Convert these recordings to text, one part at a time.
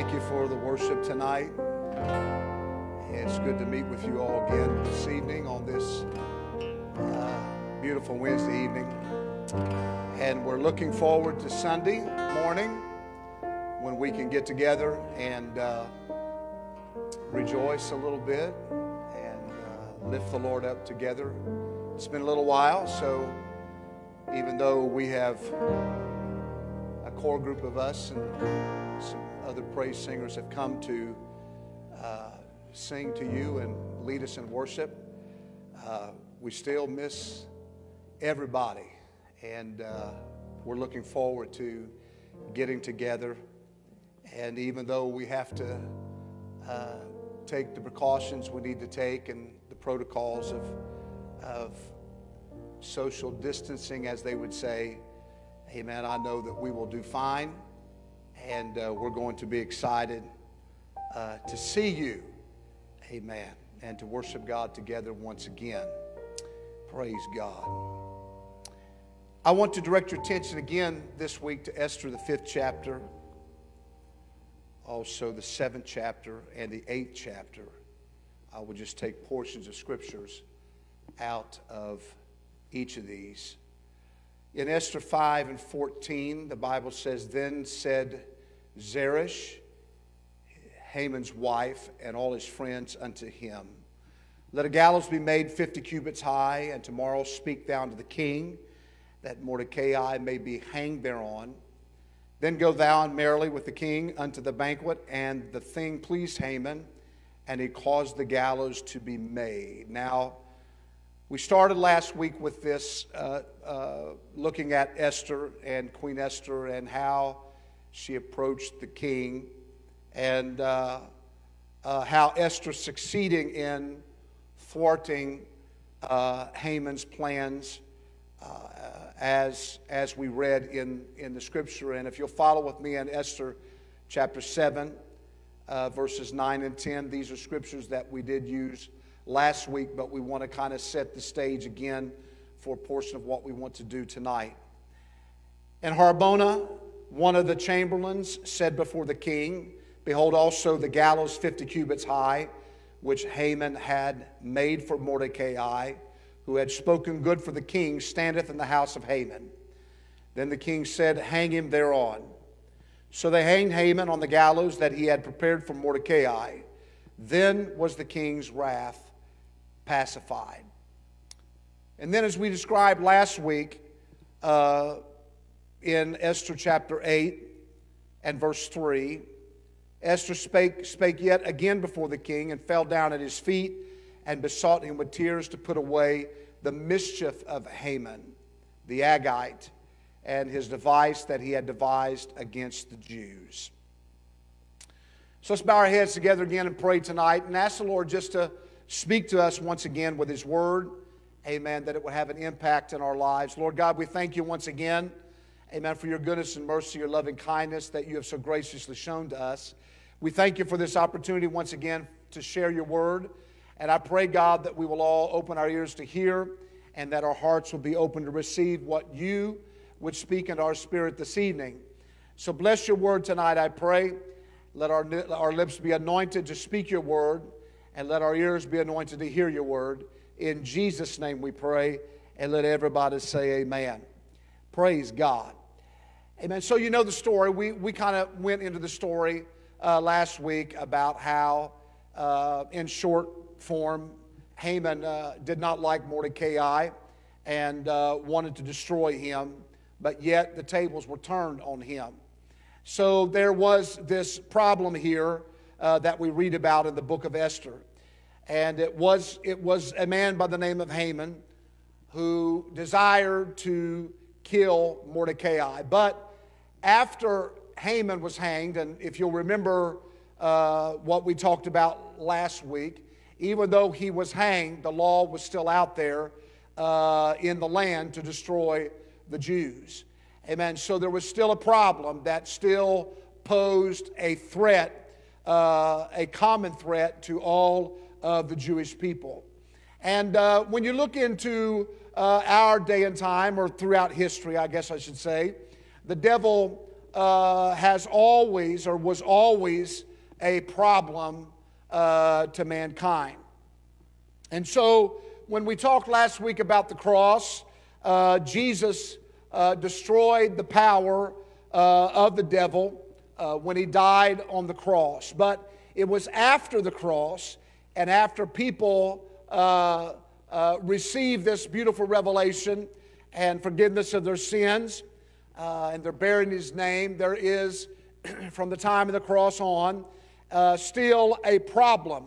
thank you for the worship tonight. It's good to meet with you all again this evening on this uh, beautiful Wednesday evening. And we're looking forward to Sunday morning when we can get together and uh, rejoice a little bit and uh, lift the Lord up together. It's been a little while, so even though we have a core group of us and some other praise singers have come to uh, sing to you and lead us in worship, uh, we still miss everybody. And uh, we're looking forward to getting together. And even though we have to uh, take the precautions we need to take and the protocols of, of social distancing, as they would say, amen, I know that we will do fine. And uh, we're going to be excited uh, to see you, amen, and to worship God together once again. Praise God. I want to direct your attention again this week to Esther, the fifth chapter, also the seventh chapter, and the eighth chapter. I will just take portions of scriptures out of each of these. In Esther 5 and 14, the Bible says, Then said Zeresh, Haman's wife, and all his friends unto him, Let a gallows be made 50 cubits high, and tomorrow speak thou unto the king, that Mordecai may be hanged thereon. Then go thou and merrily with the king unto the banquet, and the thing pleased Haman, and he caused the gallows to be made. Now, we started last week with this, uh, uh, looking at Esther and Queen Esther and how she approached the king, and uh, uh how Esther succeeding in thwarting uh, Haman's plans, uh, as, as we read in, in the scripture. And if you'll follow with me in Esther chapter 7, verses 9 and 10, these are scriptures that we did use last week, but we want to kind of set the stage again for a portion of what we want to do tonight. And Harbona, one of the chamberlains, said before the king, Behold, also the gallows 50 cubits high, which Haman had made for Mordecai, who had spoken good for the king, standeth in the house of Haman. Then the king said, Hang him thereon. So they hanged Haman on the gallows that he had prepared for Mordecai. Then was the king's wrath pacified. And then, as we described last week uh, in Esther chapter 8 and verse 3, Esther spake, spake yet again before the king and fell down at his feet and besought him with tears to put away the mischief of Haman, the Agagite, and his device that he had devised against the Jews. So let's bow our heads together again and pray tonight and ask the Lord just to speak to us once again with His Word. Amen. That it would have an impact in our lives. Lord God, we thank you once again. Amen. For your goodness and mercy, your loving kindness that you have so graciously shown to us. We thank you for this opportunity once again to share your word. And I pray, God, that we will all open our ears to hear and that our hearts will be open to receive what you would speak into our spirit this evening. So bless your word tonight, I pray. Let our, our lips be anointed to speak your word and let our ears be anointed to hear your word. In Jesus' name we pray, and let everybody say amen. Praise God. Amen. So, you know the story. We, we kind of went into the story uh, last week about how, uh, in short form, Haman uh, did not like Mordecai and uh, wanted to destroy him, but yet the tables were turned on him. So, there was this problem here uh, that we read about in the book of Esther. And it was, it was a man by the name of Haman who desired to kill Mordecai. But after Haman was hanged, and if you'll remember uh, what we talked about last week, even though he was hanged, the law was still out there uh, in the land to destroy the Jews. Amen. So there was still a problem that still posed a threat uh, a common threat to all of the Jewish people. And uh, when you look into uh, our day and time, or throughout history, I guess I should say, the devil uh, has always or was always a problem uh, to mankind. And so, when we talked last week about the cross, uh, Jesus uh, destroyed the power uh, of the devil uh, when he died on the cross. But it was after the cross and after people received this beautiful revelation and forgiveness of their sins, and they're bearing his name, there is, from the time of the cross on, still a problem.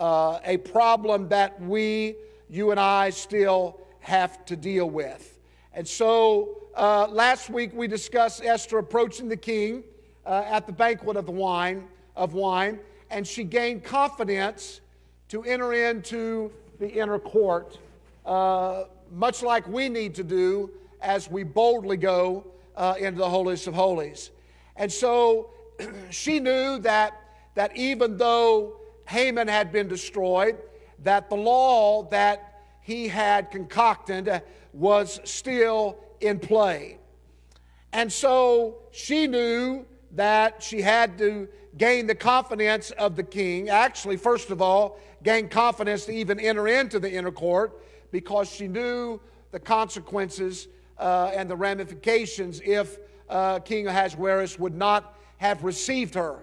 a problem that we, you and I, still have to deal with. And so uh, last week we discussed Esther approaching the king uh, at the banquet of the wine of wine, and she gained confidence to enter into the inner court, uh, much like we need to do as we boldly go uh, into the holiest of holies. And so she knew that that even though Haman had been destroyed, that the law that he had concocted was still in play. And so she knew that she had to gain the confidence of the king. Actually, first of all, gain confidence to even enter into the inner court because she knew the consequences uh, and the ramifications if uh, King Ahasuerus would not have received her.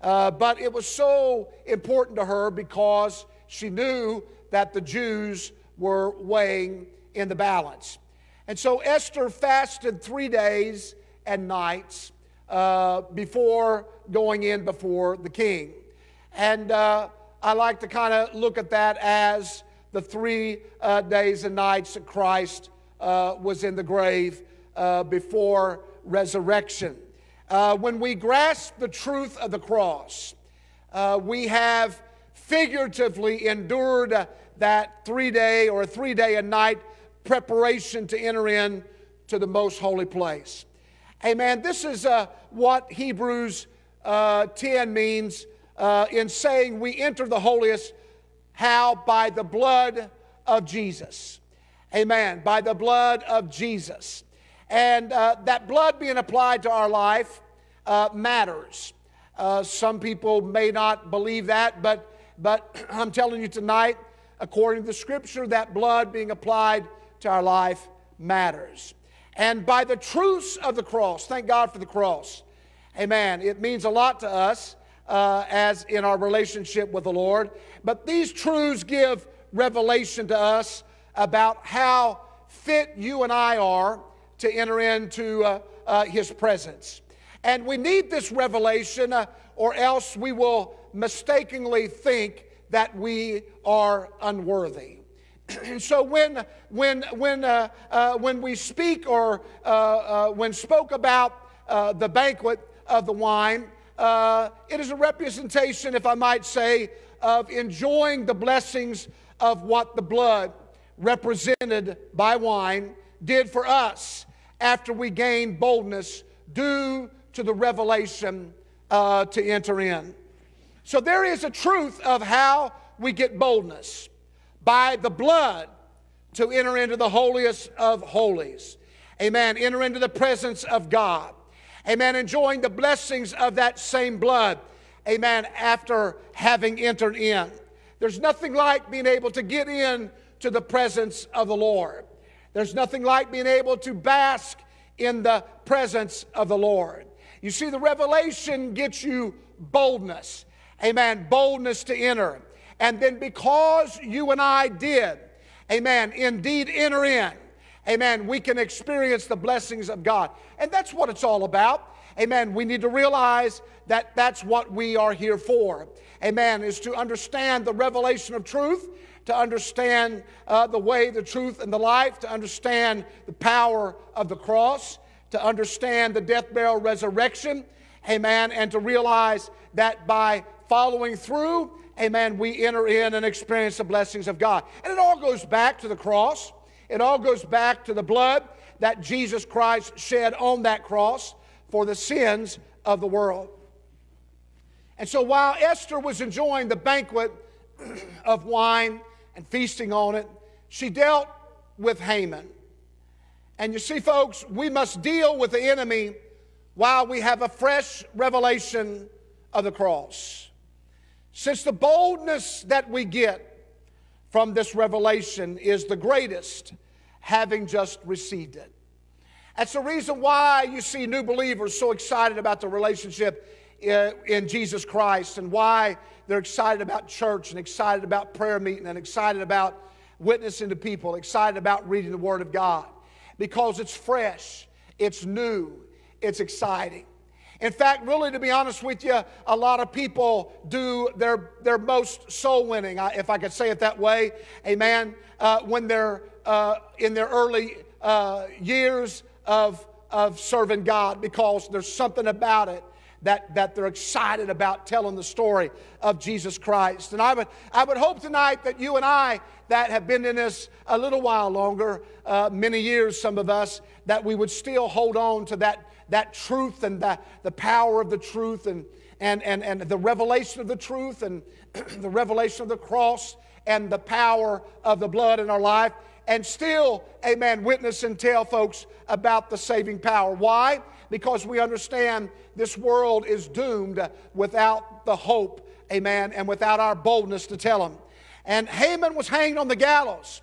Uh, but it was so important to her because she knew that the Jews were weighing in the balance. And so Esther fasted three days and nights uh, before going in before the king. And uh, I like to kind of look at that as the three uh, days and nights that Christ uh, was in the grave uh, before resurrection. Uh, when we grasp the truth of the cross, we have figuratively endured that three day or three day and night preparation to enter in to the most holy place. Amen. This is uh, what Hebrews uh, 10 means uh, in saying we enter the holiest. How? By the blood of Jesus. Amen. By the blood of Jesus. And uh, that blood being applied to our life uh, matters. Uh, some people may not believe that, but, but I'm telling you tonight, according to the scripture, that blood being applied to our life matters. And by the truths of the cross, thank God for the cross. Amen. It means a lot to us uh, as in our relationship with the Lord. But these truths give revelation to us about how fit you and I are to enter into uh, uh, His presence. And we need this revelation, uh, or else we will mistakenly think that we are unworthy. And so when, when, when, uh, uh, when we speak or uh, when spoke about the banquet of the wine, it is a representation, if I might say, of enjoying the blessings of what the blood represented by wine did for us after we gained boldness due to the revelation uh, to enter in. So there is a truth of how we get boldness by the blood to enter into the holiest of holies. Amen. Enter into the presence of God. Amen. Enjoying the blessings of that same blood. Amen. After having entered in. There's nothing like being able to get in to the presence of the Lord. There's nothing like being able to bask in the presence of the Lord. You see, the revelation gets you boldness. Amen. Boldness to enter. And then because you and I did, amen, indeed enter in, amen, we can experience the blessings of God. And that's what it's all about. Amen. We need to realize that that's what we are here for. Amen. Is to understand the revelation of truth, to understand uh, the way, the truth, and the life, to understand the power of the cross, to understand the death, burial, resurrection. Amen. And to realize that by following through, amen, we enter in and experience the blessings of God. And it all goes back to the cross. It all goes back to the blood that Jesus Christ shed on that cross for the sins of the world. And so while Esther was enjoying the banquet of wine and feasting on it, she dealt with Haman. And you see, folks, we must deal with the enemy while we have a fresh revelation of the cross. Since the boldness that we get from this revelation is the greatest, having just received it. That's the reason why you see new believers so excited about the relationship in Jesus Christ and why they're excited about church and excited about prayer meeting and excited about witnessing to people, excited about reading the Word of God. Because it's fresh, it's new, it's exciting. In fact, really, to be honest with you, a lot of people do their, their most soul winning, if I could say it that way, amen, uh, when they're uh, in their early uh, years of, of serving God because there's something about it that, that they're excited about telling the story of Jesus Christ. And I would, I would hope tonight that you and I, that have been in this a little while longer, uh, many years, some of us, that we would still hold on to that, that truth and the, the power of the truth and, and, and, and the revelation of the truth and the revelation of the cross and the power of the blood in our life and still, amen, witness and tell folks about the saving power. Why? Because we understand this world is doomed without the hope, amen, and without our boldness to tell them. And Haman was hanged on the gallows,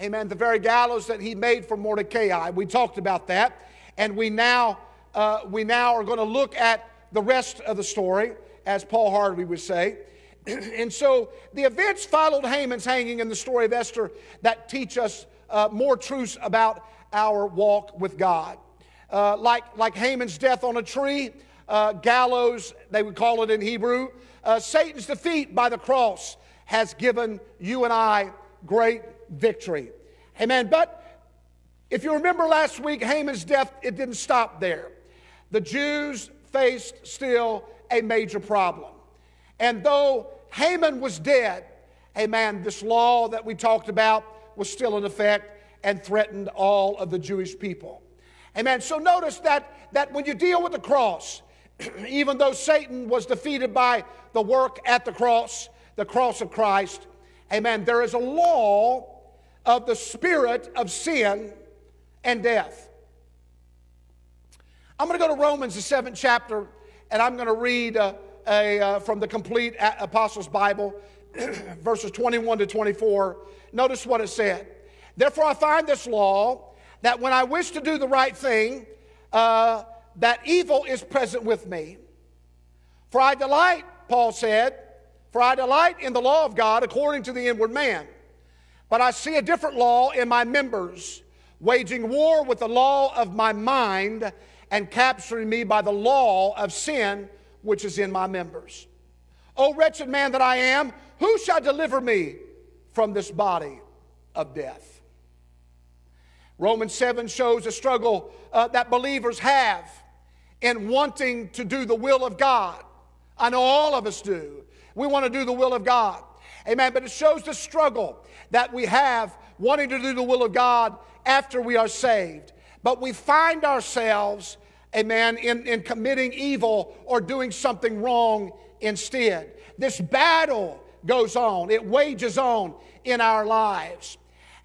amen, the very gallows that he made for Mordecai. We talked about that, and we now, uh, we now are going to look at the rest of the story, as Paul Harvey would say. and so the events followed Haman's hanging in the story of Esther that teach us uh, more truths about our walk with God. Uh, like, like Haman's death on a tree, uh, gallows, they would call it in Hebrew, uh, Satan's defeat by the cross has given you and I great victory. Amen. But if you remember last week, Haman's death, it didn't stop there. The Jews faced still a major problem. And though Haman was dead, amen, this law that we talked about was still in effect and threatened all of the Jewish people. Amen. So notice that, that when you deal with the cross, even though Satan was defeated by the work at the cross, the cross of Christ, amen, there is a law of the spirit of sin and death. I'm going to go to Romans, the seventh chapter, and I'm going to read uh, a, uh, from the complete Apostles' Bible, verses 21 to 24. Notice what it said. Therefore, I find this law that when I wish to do the right thing, uh, that evil is present with me. For I delight, Paul said, for I delight in the law of God according to the inward man. But I see a different law in my members, waging war with the law of my mind and capturing me by the law of sin which is in my members. O wretched man that I am, who shall deliver me from this body of death? Romans 7 shows a struggle uh, that believers have in wanting to do the will of God. I know all of us do. We want to do the will of God. Amen. But it shows the struggle that we have wanting to do the will of God after we are saved. But we find ourselves amen, in, in committing evil or doing something wrong instead. This battle goes on, it wages on in our lives.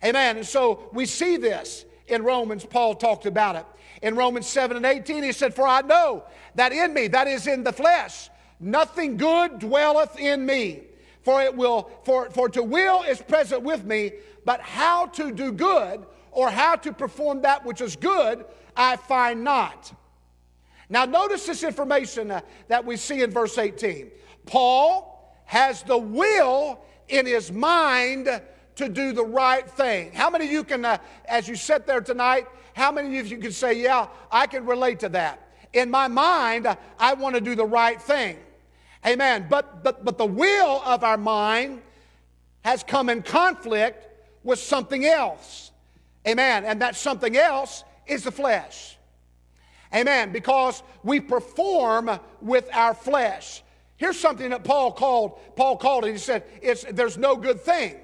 Amen. And so we see this in Romans, Paul talked about it. In Romans 7 and 18, he said, For I know that in me, that is in the flesh, nothing good dwelleth in me. For it will, for, for to will is present with me, but how to do good or how to perform that which is good, I find not. Now, notice this information uh, that we see in verse 18. Paul has the will in his mind to do the right thing. How many of you can, uh, as you sit there tonight, how many of you can say, Yeah, I can relate to that? In my mind, uh, I want to do the right thing. Amen. But, but, but the will of our mind has come in conflict with something else. Amen. And that something else is the flesh. Amen. Because we perform with our flesh. Here's something that Paul called, Paul called it. He said, it's, there's no good thing.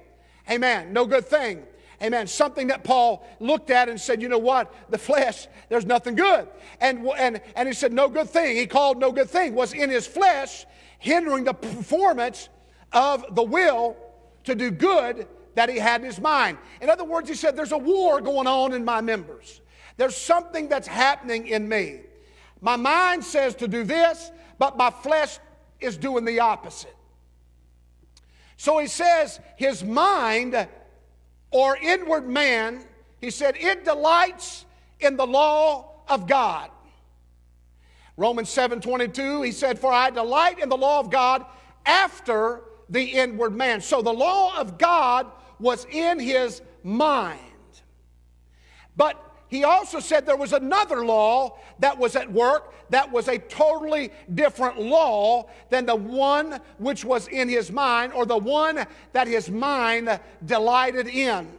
Amen. No good thing. Amen. Something that Paul looked at and said, you know what? The flesh, there's nothing good. And, and, and he said, no good thing. He called no good thing was in his flesh, hindering the performance of the will to do good that he had in his mind. In other words, he said, there's a war going on in my members. There's something that's happening in me. My mind says to do this, but my flesh is doing the opposite. So he says his mind or inward man, he said, it delights in the law of God. Romans 7 22, he said, For I delight in the law of God after the inward man. So the law of God was in his mind. But he also said there was another law that was at work that was a totally different law than the one which was in his mind or the one that his mind delighted in.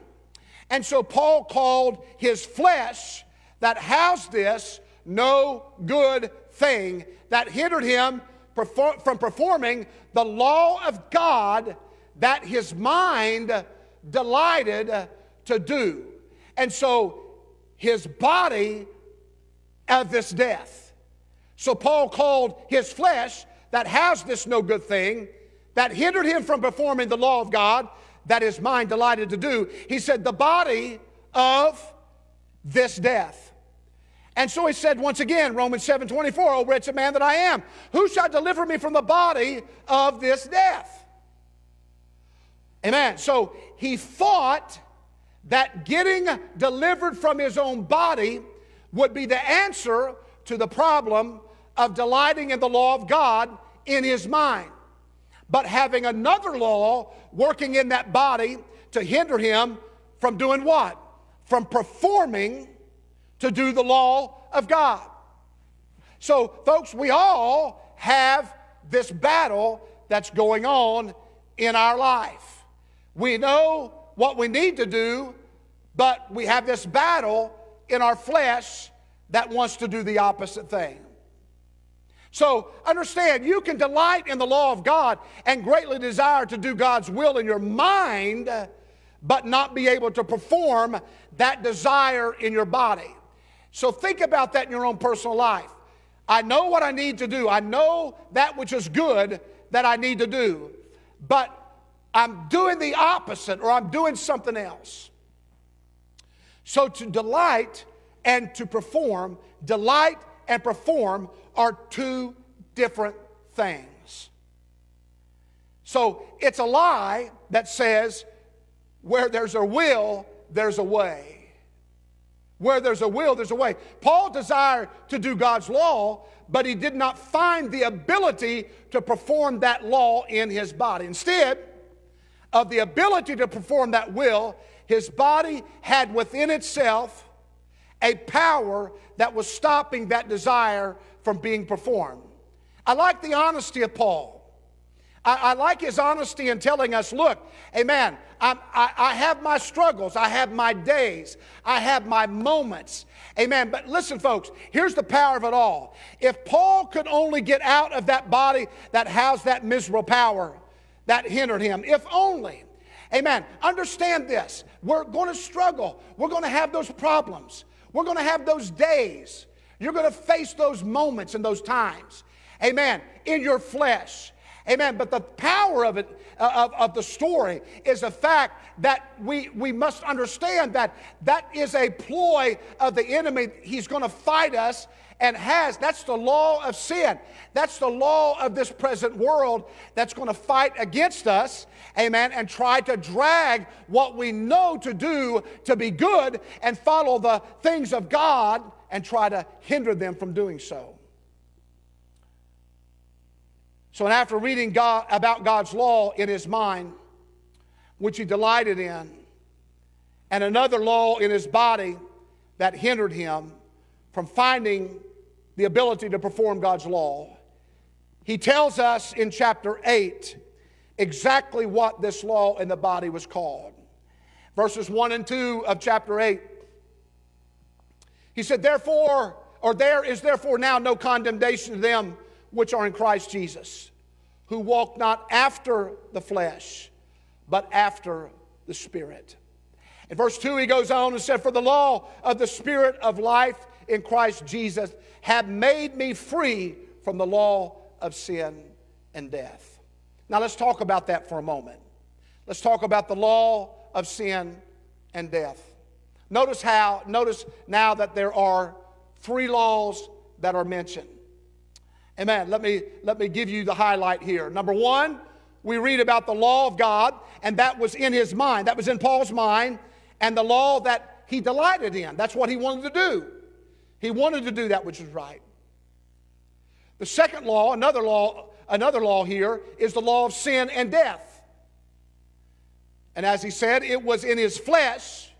And so Paul called his flesh that housed this no good thing that hindered him from performing the law of God that his mind delighted to do. And so his body of this death. So Paul called his flesh that has this no good thing that hindered him from performing the law of God that his mind delighted to do. He said, the body of this death. And so he said once again, Romans 7 24, O wretched man that I am, who shall deliver me from the body of this death? Amen. So he thought that getting delivered from his own body would be the answer to the problem of delighting in the law of God in his mind. But having another law working in that body to hinder him from doing what? From performing to do the law of God. So, folks, we all have this battle that's going on in our life. We know what we need to do, but we have this battle in our flesh that wants to do the opposite thing. So understand, you can delight in the law of God and greatly desire to do God's will in your mind, but not be able to perform that desire in your body. So think about that in your own personal life. I know what I need to do, I know that which is good that I need to do, but I'm doing the opposite or I'm doing something else. So to delight and to perform, delight and perform are two different things. So it's a lie that says where there's a will, there's a way. Where there's a will, there's a way. Paul desired to do God's law, but he did not find the ability to perform that law in his body. Instead of the ability to perform that will, his body had within itself a power that was stopping that desire from being performed. I like the honesty of Paul. I, I like his honesty in telling us look, amen, I, I have my struggles, I have my days, I have my moments. Amen. But listen, folks, here's the power of it all. If Paul could only get out of that body that housed that miserable power that hindered him, if only, Amen. Understand this. We're going to struggle. We're going to have those problems. We're going to have those days. You're going to face those moments and those times. Amen. In your flesh. Amen. But the power of it, uh, of, of the story, is the fact that we, we must understand that that is a ploy of the enemy. He's going to fight us and has. That's the law of sin. That's the law of this present world that's going to fight against us, amen, and try to drag what we know to do to be good and follow the things of God and try to hinder them from doing so. So, and after reading God, about God's law in his mind, which he delighted in, and another law in his body that hindered him from finding the ability to perform God's law. He tells us in chapter 8 exactly what this law in the body was called. Verses 1 and 2 of chapter 8. He said, Therefore, or there is therefore now no condemnation to them which are in Christ Jesus, who walk not after the flesh, but after the Spirit. In verse 2, he goes on and said, For the law of the Spirit of life in Christ Jesus have made me free from the law of sin and death. Now let's talk about that for a moment. Let's talk about the law of sin and death. Notice how, notice now that there are three laws that are mentioned. Amen. Let me, let me give you the highlight here. Number one, we read about the law of God, and that was in his mind. That was in Paul's mind, and the law that he delighted in. That's what he wanted to do. He wanted to do that which was right. The second law, another law, another law here, is the law of sin and death. And as he said, it was in his flesh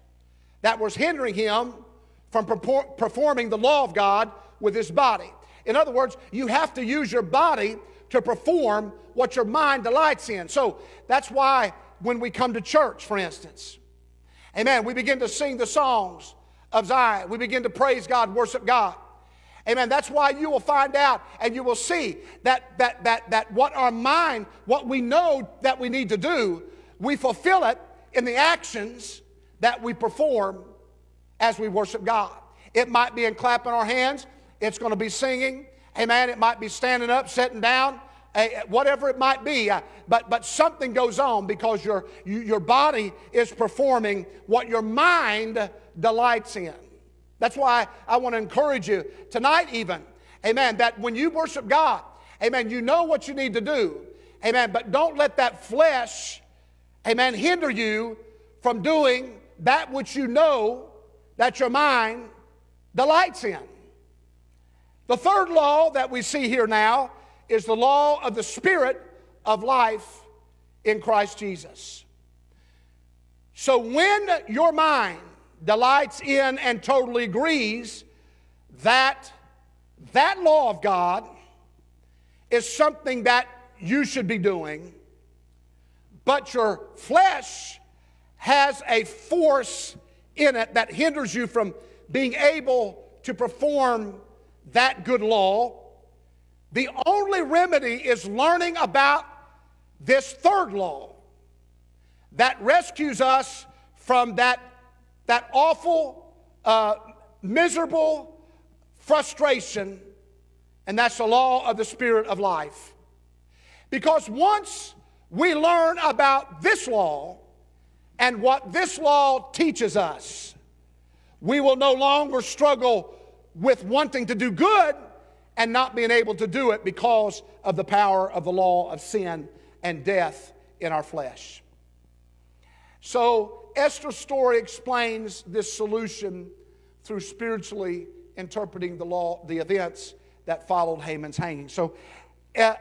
that was hindering him from performing the law of God with his body. In other words, you have to use your body to perform what your mind delights in. So that's why when we come to church, for instance, amen, we begin to sing the songs of Zion. We begin to praise God, worship God. Amen. That's why you will find out and you will see that, that, that, that what our mind, what we know that we need to do, we fulfill it in the actions that we perform as we worship God. It might be in clapping our hands, it's going to be singing. Amen. It might be standing up, sitting down, whatever it might be. Uh, but, but something goes on because your, your body is performing what your mind delights in. That's why I want to encourage you tonight, even, amen, that when you worship God, amen, you know what you need to do, amen, but don't let that flesh, amen, hinder you from doing that which you know that your mind delights in. The third law that we see here now is the law of the Spirit of life in Christ Jesus. So when your mind delights in and totally agrees that that law of God is something that you should be doing, but your flesh has a force in it that hinders you from being able to perform that good law. The only remedy is learning about this third law that rescues us from that, that awful, uh, miserable frustration, and that's the law of the spirit of life. Because once we learn about this law and what this law teaches us, we will no longer struggle with wanting to do good and not being able to do it because of the power of the law of sin and death in our flesh. So, Esther's story explains this solution through spiritually interpreting the law, the events that followed Haman's hanging. So, uh,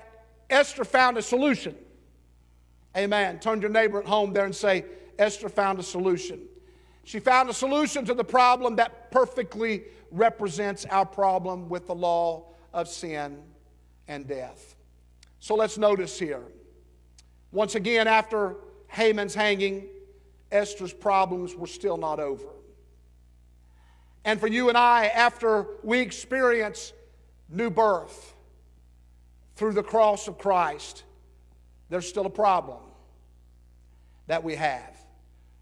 Esther found a solution. Amen. Turn to your neighbor at home there and say, Esther found a solution. She found a solution to the problem that perfectly represents our problem with the law of sin and death. So let's notice here. Once again, after Haman's hanging, Esther's problems were still not over. And for you and I, after we experience new birth through the cross of Christ, there's still a problem that we have.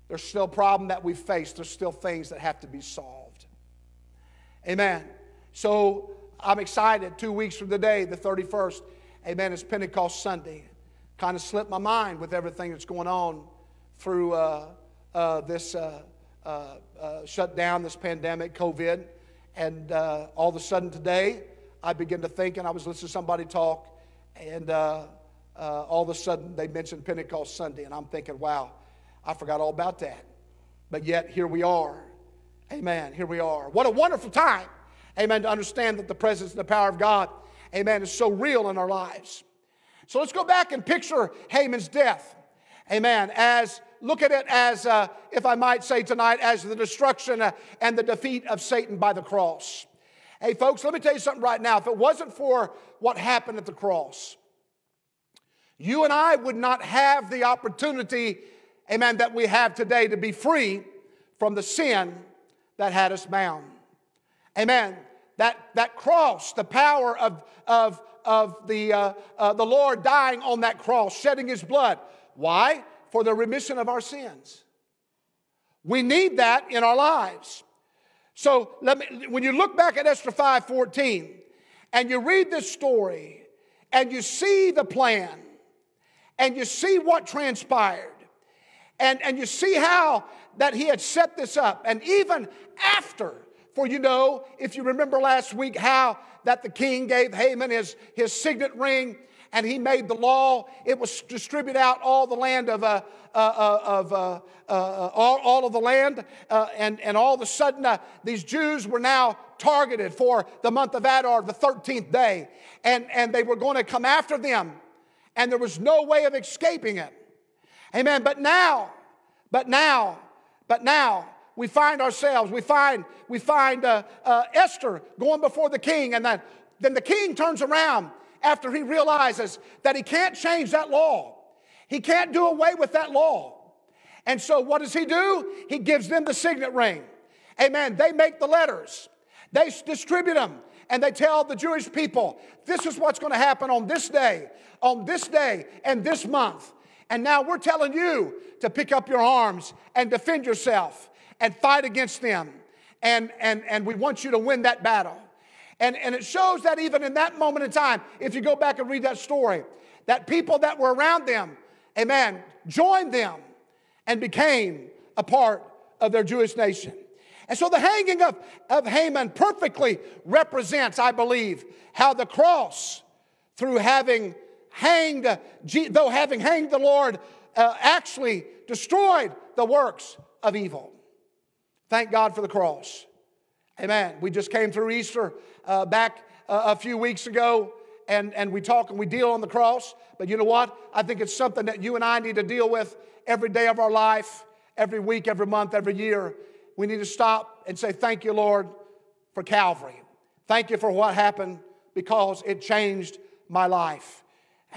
There's still a problem that we face. There's still things that have to be solved. Amen. So I'm excited. Two weeks from today, the 31st, amen, it's Pentecost Sunday. Kind of slipped my mind with everything that's going on through uh, uh, this uh, uh, uh shutdown, this pandemic, COVID. And all of a sudden today, I began to think, and I was listening to somebody talk, and all of a sudden they mentioned Pentecost Sunday. And I'm thinking, wow, I forgot all about that. But yet, here we are. Amen. Here we are. What a wonderful time. Amen. To understand that the presence and the power of God, amen, is so real in our lives. So let's go back and picture Haman's death. Amen. As look at it as, uh, if I might say tonight, as the destruction uh, and the defeat of Satan by the cross. Hey, folks, let me tell you something right now. If it wasn't for what happened at the cross, you and I would not have the opportunity amen, that we have today to be free from the sin that had us bound. Amen. That, that cross, the power of, of, of the, uh, uh, the Lord dying on that cross, shedding his blood. Why? For the remission of our sins. We need that in our lives. So let me, when you look back at Esther 5:14 and you read this story and you see the plan and you see what transpired, and, and you see how that he had set this up. And even after For you know, if you remember last week, how that the king gave Haman his, his signet ring and he made the law. It was distributed out all the land of, uh, uh, uh of uh, uh, all, all, of the land. Uh, and, and all of a sudden, these Jews were now targeted for the month of Adar, the 13th day. And, and they were going to come after them. And there was no way of escaping it. Amen. But now, but now, but now, we find ourselves, we find, we find Esther going before the king, and then, then the king turns around after he realizes that he can't change that law. He can't do away with that law. And so what does he do? He gives them the signet ring. Amen. They make the letters, they distribute them, and they tell the Jewish people, this is what's going to happen on this day, on this day, and this month. And now we're telling you to pick up your arms and defend yourself and fight against them. And, and, and we want you to win that battle. And, and it shows that even in that moment in time, if you go back and read that story, that people that were around them, amen, joined them and became a part of their Jewish nation. And so the hanging of, of Haman perfectly represents, I believe, how the cross, through having hanged, though having hanged the Lord, uh, actually destroyed the works of evil. Thank God for the cross. Amen. We just came through Easter uh, back uh, a few weeks ago, and, and we talk and we deal on the cross. But you know what? I think it's something that you and I need to deal with every day of our life, every week, every month, every year. We need to stop and say, Thank you, Lord, for Calvary. Thank you for what happened because it changed my life.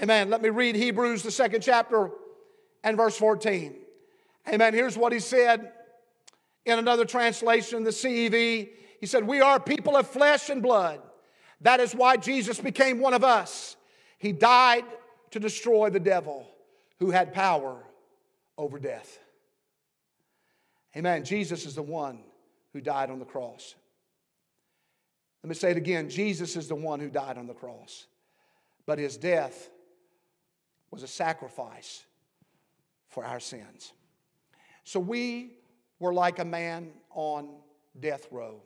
Amen. Let me read Hebrews, the second chapter, and verse 14. Amen. Here's what he said in another translation, the CEV. He said, We are people of flesh and blood. That is why Jesus became one of us. He died to destroy the devil who had power over death. Amen. Jesus is the one who died on the cross. Let me say it again Jesus is the one who died on the cross, but his death was a sacrifice for our sins. So we were like a man on death row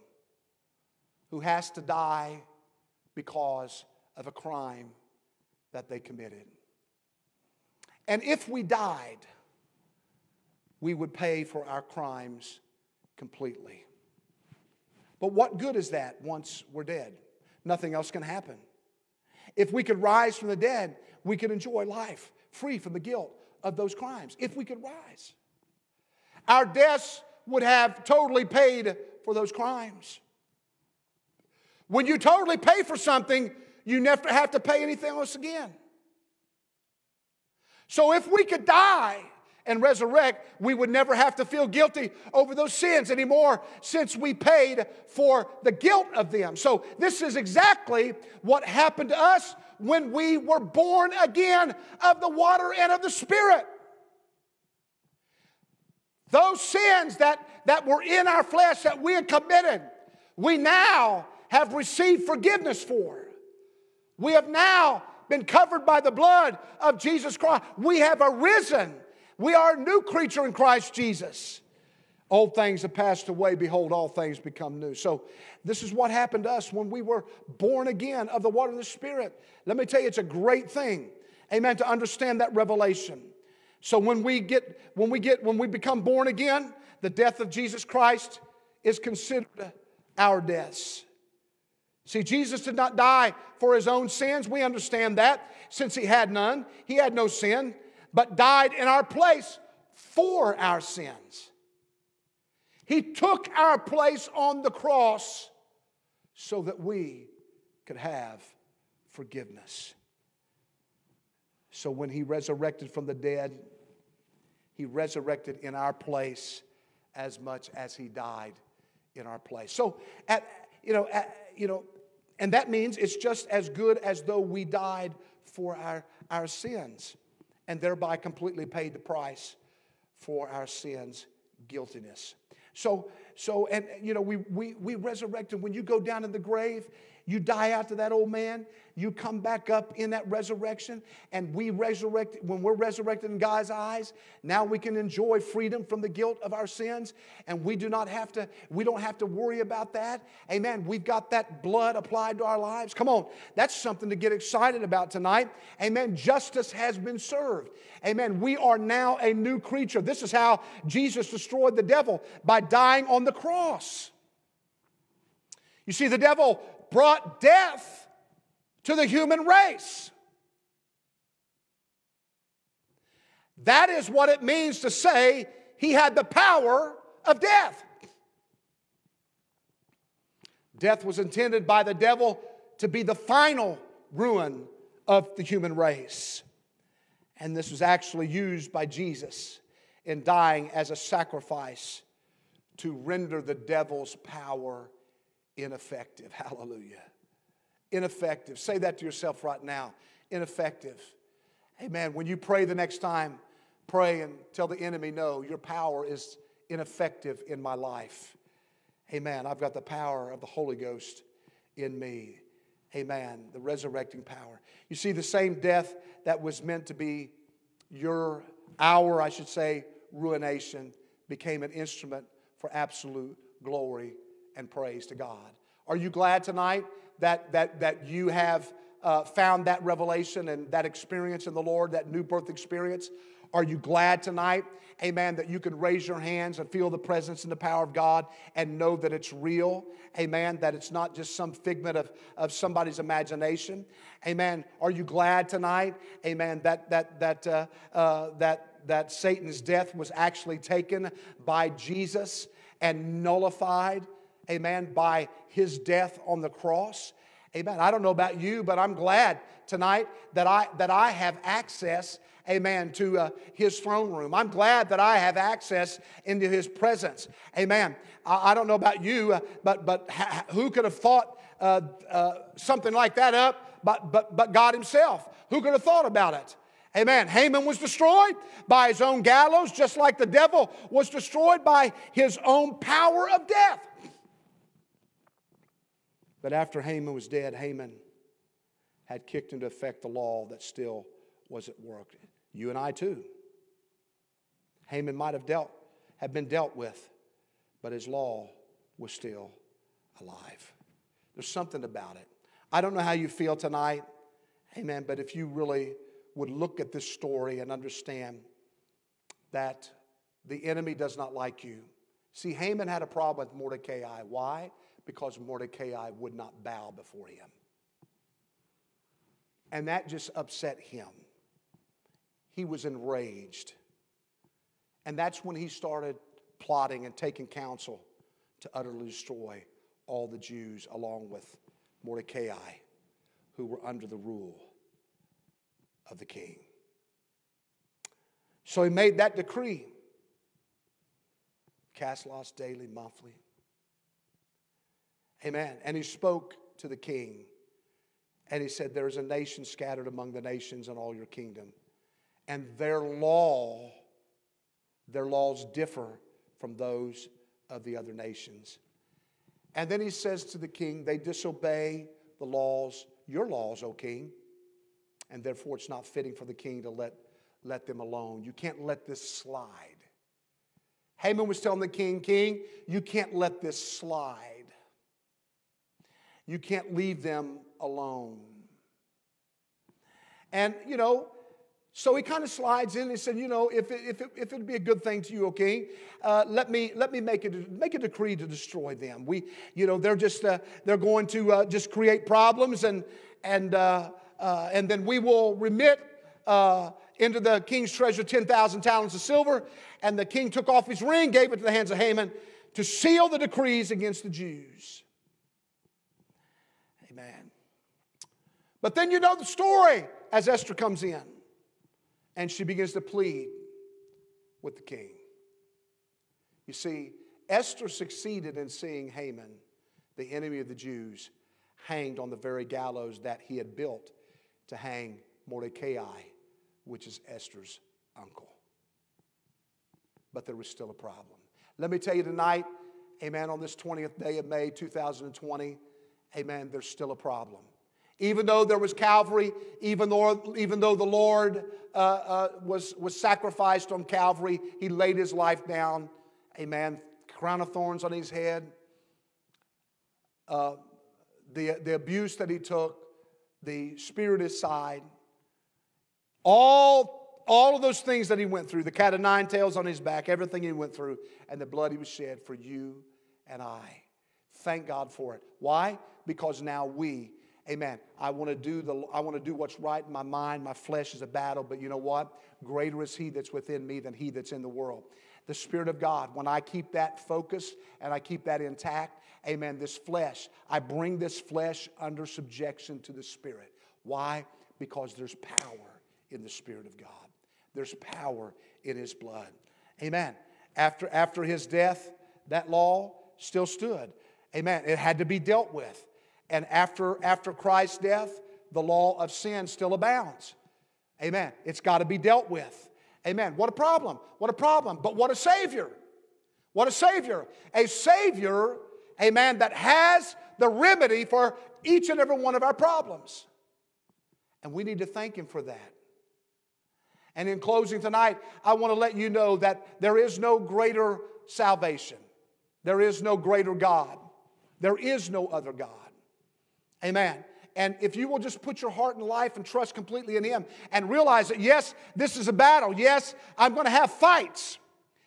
who has to die because of a crime that they committed. And if we died, we would pay for our crimes completely. But what good is that once we're dead? Nothing else can happen. If we could rise from the dead, we could enjoy life free from the guilt of those crimes. If we could rise, our deaths would have totally paid for those crimes. When you totally pay for something, you never have to pay anything else again. So if we could die and resurrect, we would never have to feel guilty over those sins anymore since we paid for the guilt of them. So this is exactly what happened to us when we were born again of the water and of the Spirit. Those sins that, that were in our flesh that we had committed, we now have received forgiveness for. We have now been covered by the blood of Jesus Christ. We have arisen. We are a new creature in Christ Jesus. Old things have passed away. Behold, all things become new. So, this is what happened to us when we were born again of the water of the Spirit. Let me tell you, it's a great thing, amen, to understand that revelation. So, when we get, when we get, when we become born again, the death of Jesus Christ is considered our deaths. See, Jesus did not die for his own sins. We understand that since he had none. He had no sin, but died in our place for our sins. He took our place on the cross so that we could have forgiveness. So when he resurrected from the dead, he resurrected in our place as much as he died in our place. So at you know, at, you know, and that means it's just as good as though we died for our, our sins and thereby completely paid the price for our sins' guiltiness. So, so, and you know, we, we, we resurrected. When you go down in the grave, you die out to that old man, you come back up in that resurrection, and we resurrect, when we're resurrected in God's eyes, now we can enjoy freedom from the guilt of our sins, and we do not have to, we don't have to worry about that. Amen. We've got that blood applied to our lives. Come on, that's something to get excited about tonight. Amen. Justice has been served. Amen. We are now a new creature. This is how Jesus destroyed the devil by dying on the cross. You see, the devil brought death to the human race. That is what it means to say he had the power of death. Death was intended by the devil to be the final ruin of the human race. And this was actually used by Jesus in dying as a sacrifice to render the devil's power ineffective. Hallelujah. Ineffective. Say that to yourself right now. Ineffective. Amen. When you pray the next time, pray and tell the enemy, no, your power is ineffective in my life. Amen. I've got the power of the Holy Ghost in me. Amen. The resurrecting power. You see, the same death that was meant to be your, our, I should say, ruination became an instrument for absolute glory and praise to God. Are you glad tonight that, that, that you have uh, found that revelation and that experience in the Lord, that new birth experience? Are you glad tonight, amen, that you can raise your hands and feel the presence and the power of God and know that it's real, amen, that it's not just some figment of, of somebody's imagination, amen? Are you glad tonight, amen, that, that, that, uh, uh, that, that Satan's death was actually taken by Jesus and nullified? Amen, by his death on the cross. Amen. I don't know about you, but I'm glad tonight that I, that I have access, amen, to uh, his throne room. I'm glad that I have access into his presence. Amen. I, I don't know about you, uh, but, but ha- who could have thought uh, uh something like that up but, but, but God himself? Who could have thought about it? Amen. Haman was destroyed by his own gallows, just like the devil was destroyed by his own power of death. But after Haman was dead, Haman had kicked into effect the law that still was at work. You and I too. Haman might have dealt, have been dealt with, but his law was still alive. There's something about it. I don't know how you feel tonight, amen, but if you really would look at this story and understand that the enemy does not like you. See, Haman had a problem with Mordecai. Why? Because Mordecai would not bow before him. And that just upset him. He was enraged. And that's when he started plotting and taking counsel to utterly destroy all the Jews along with Mordecai, who were under the rule of the king. So he made that decree cast lots daily, monthly. Amen. And he spoke to the king. And he said, There is a nation scattered among the nations in all your kingdom. And their law, their laws differ from those of the other nations. And then he says to the king, They disobey the laws, your laws, O king. And therefore, it's not fitting for the king to let, let them alone. You can't let this slide. Haman was telling the king, King, you can't let this slide. You can't leave them alone. And, you know, so he kind of slides in and said, you know, if it, if it, if it would be a good thing to you, O king, uh, let me let me make it make a decree to destroy them. We, you know, they're just uh, they're going to uh, just create problems and and uh, uh, and then we will remit uh, into the king's treasure ten thousand talents of silver. And the king took off his ring, gave it to the hands of Haman to seal the decrees against the Jews. But then you know the story as Esther comes in and she begins to plead with the king. You see, Esther succeeded in seeing Haman, the enemy of the Jews, hanged on the very gallows that he had built to hang Mordecai, which is Esther's uncle. But there was still a problem. Let me tell you tonight, amen, on this 20th day of May 2020, amen, there's still a problem. Even though there was Calvary, even though, even though the Lord uh, uh, was, was sacrificed on Calvary, He laid His life down, amen, crown of thorns on His head, uh, the, the abuse that He took, the spirit aside, all, all of those things that he went through, the cat of nine tails on his back, everything he went through, and the blood he was shed for you and I. Thank God for it. Why? Because now we, amen, I want to do the I want to do what's right in my mind. My flesh is a battle, but you know what? Greater is he that's within me than he that's in the world. The Spirit of God, when I keep that focused and I keep that intact, amen, this flesh, I bring this flesh under subjection to the Spirit. Why? Because there's power in the Spirit of God. There's power in His blood. Amen. After, after His death, that law still stood. Amen. It had to be dealt with. And after, after Christ's death, the law of sin still abounds. Amen. It's got to be dealt with. Amen. What a problem. What a problem. But what a Savior. What a Savior. A Savior, amen, that has the remedy for each and every one of our problems. And we need to thank Him for that. And in closing tonight, I want to let you know that there is no greater salvation. There is no greater God. There is no other God. Amen. And if you will just put your heart and life and trust completely in Him and realize that, yes, this is a battle. Yes, I'm going to have fights.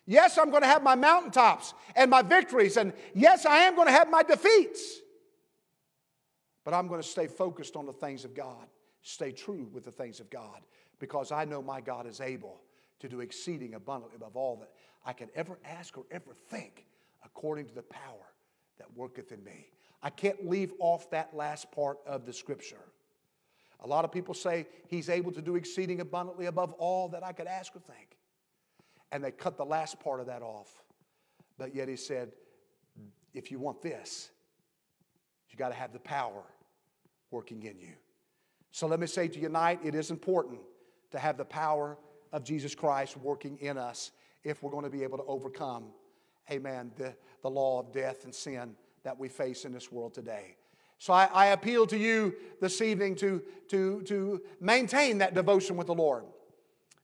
Yes, I'm going to have my mountaintops and my victories. And yes, I am going to have my defeats. But I'm going to stay focused on the things of God, stay true with the things of God because I know my God is able to do exceeding abundantly above all that I can ever ask or ever think according to the power that worketh in me. I can't leave off that last part of the scripture. A lot of people say he's able to do exceeding abundantly above all that I could ask or think. And they cut the last part of that off. But yet he said, if you want this, you got to have the power working in you. So let me say to you tonight, it is important to have the power of Jesus Christ working in us if we're going to be able to overcome, amen, the, the law of death and sin that we face in this world today. So I, I appeal to you this evening to, to, to maintain that devotion with the Lord.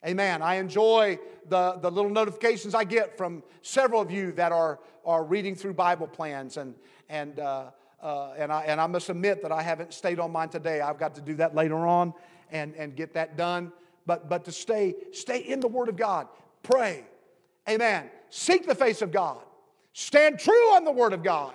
Amen. I enjoy the, the little notifications I get from several of you that are, are reading through Bible plans. And, and, uh, uh, and, I, and I must admit that I haven't stayed on mine today. I've got to do that later on and, and get that done but, but to stay, stay in the Word of God. Pray. Amen. Seek the face of God. Stand true on the Word of God.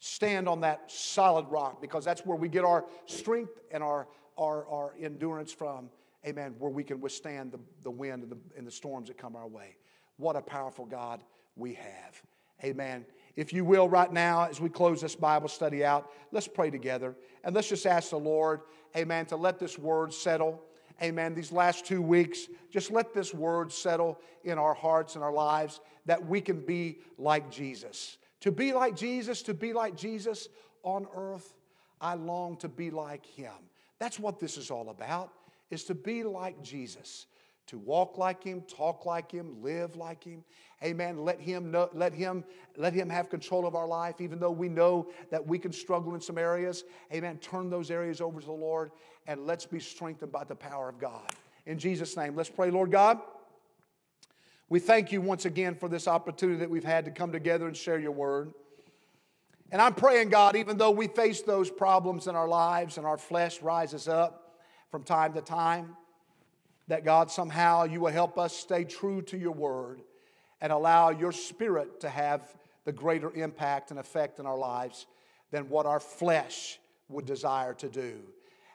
Stand on that solid rock because that's where we get our strength and our, our, our endurance from. Amen. Where we can withstand the, the wind and the, and the storms that come our way. What a powerful God we have. Amen. If you will, right now, as we close this Bible study out, let's pray together and let's just ask the Lord, amen, to let this word settle amen, these last two weeks, just let this word settle in our hearts and our lives that we can be like Jesus. To be like Jesus, to be like Jesus on earth, I long to be like him. That's what this is all about, is to be like Jesus to walk like him, talk like him, live like him. Amen. Let him know, let him let him have control of our life even though we know that we can struggle in some areas. Amen. Turn those areas over to the Lord and let's be strengthened by the power of God. In Jesus name, let's pray, Lord God. We thank you once again for this opportunity that we've had to come together and share your word. And I'm praying, God, even though we face those problems in our lives and our flesh rises up from time to time, that God, somehow you will help us stay true to your word and allow your spirit to have the greater impact and effect in our lives than what our flesh would desire to do.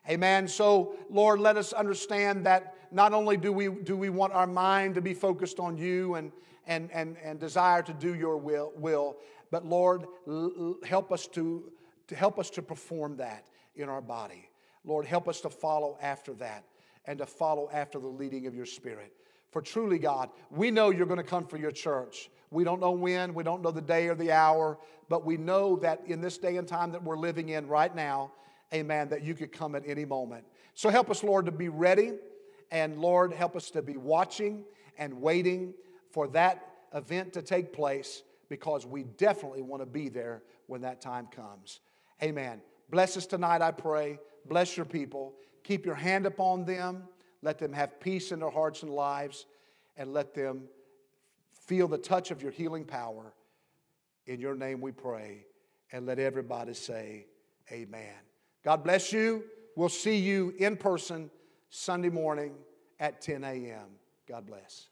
Amen. So, Lord, let us understand that not only do we, do we want our mind to be focused on you and, and, and, and desire to do your will, will but Lord, l- help us to, to help us to perform that in our body. Lord, help us to follow after that and to follow after the leading of your Spirit. For truly, God, we know you're going to come for your church. We don't know when, we don't know the day or the hour, but we know that in this day and time that we're living in right now, amen, that you could come at any moment. So help us, Lord, to be ready, and Lord, help us to be watching and waiting for that event to take place because we definitely want to be there when that time comes. Amen. Bless us tonight, I pray. Bless your people. Keep your hand upon them. Let them have peace in their hearts and lives, and let them feel the touch of your healing power. In your name we pray. And let everybody say, Amen. God bless you. We'll see you in person Sunday morning at 10 a.m. God bless.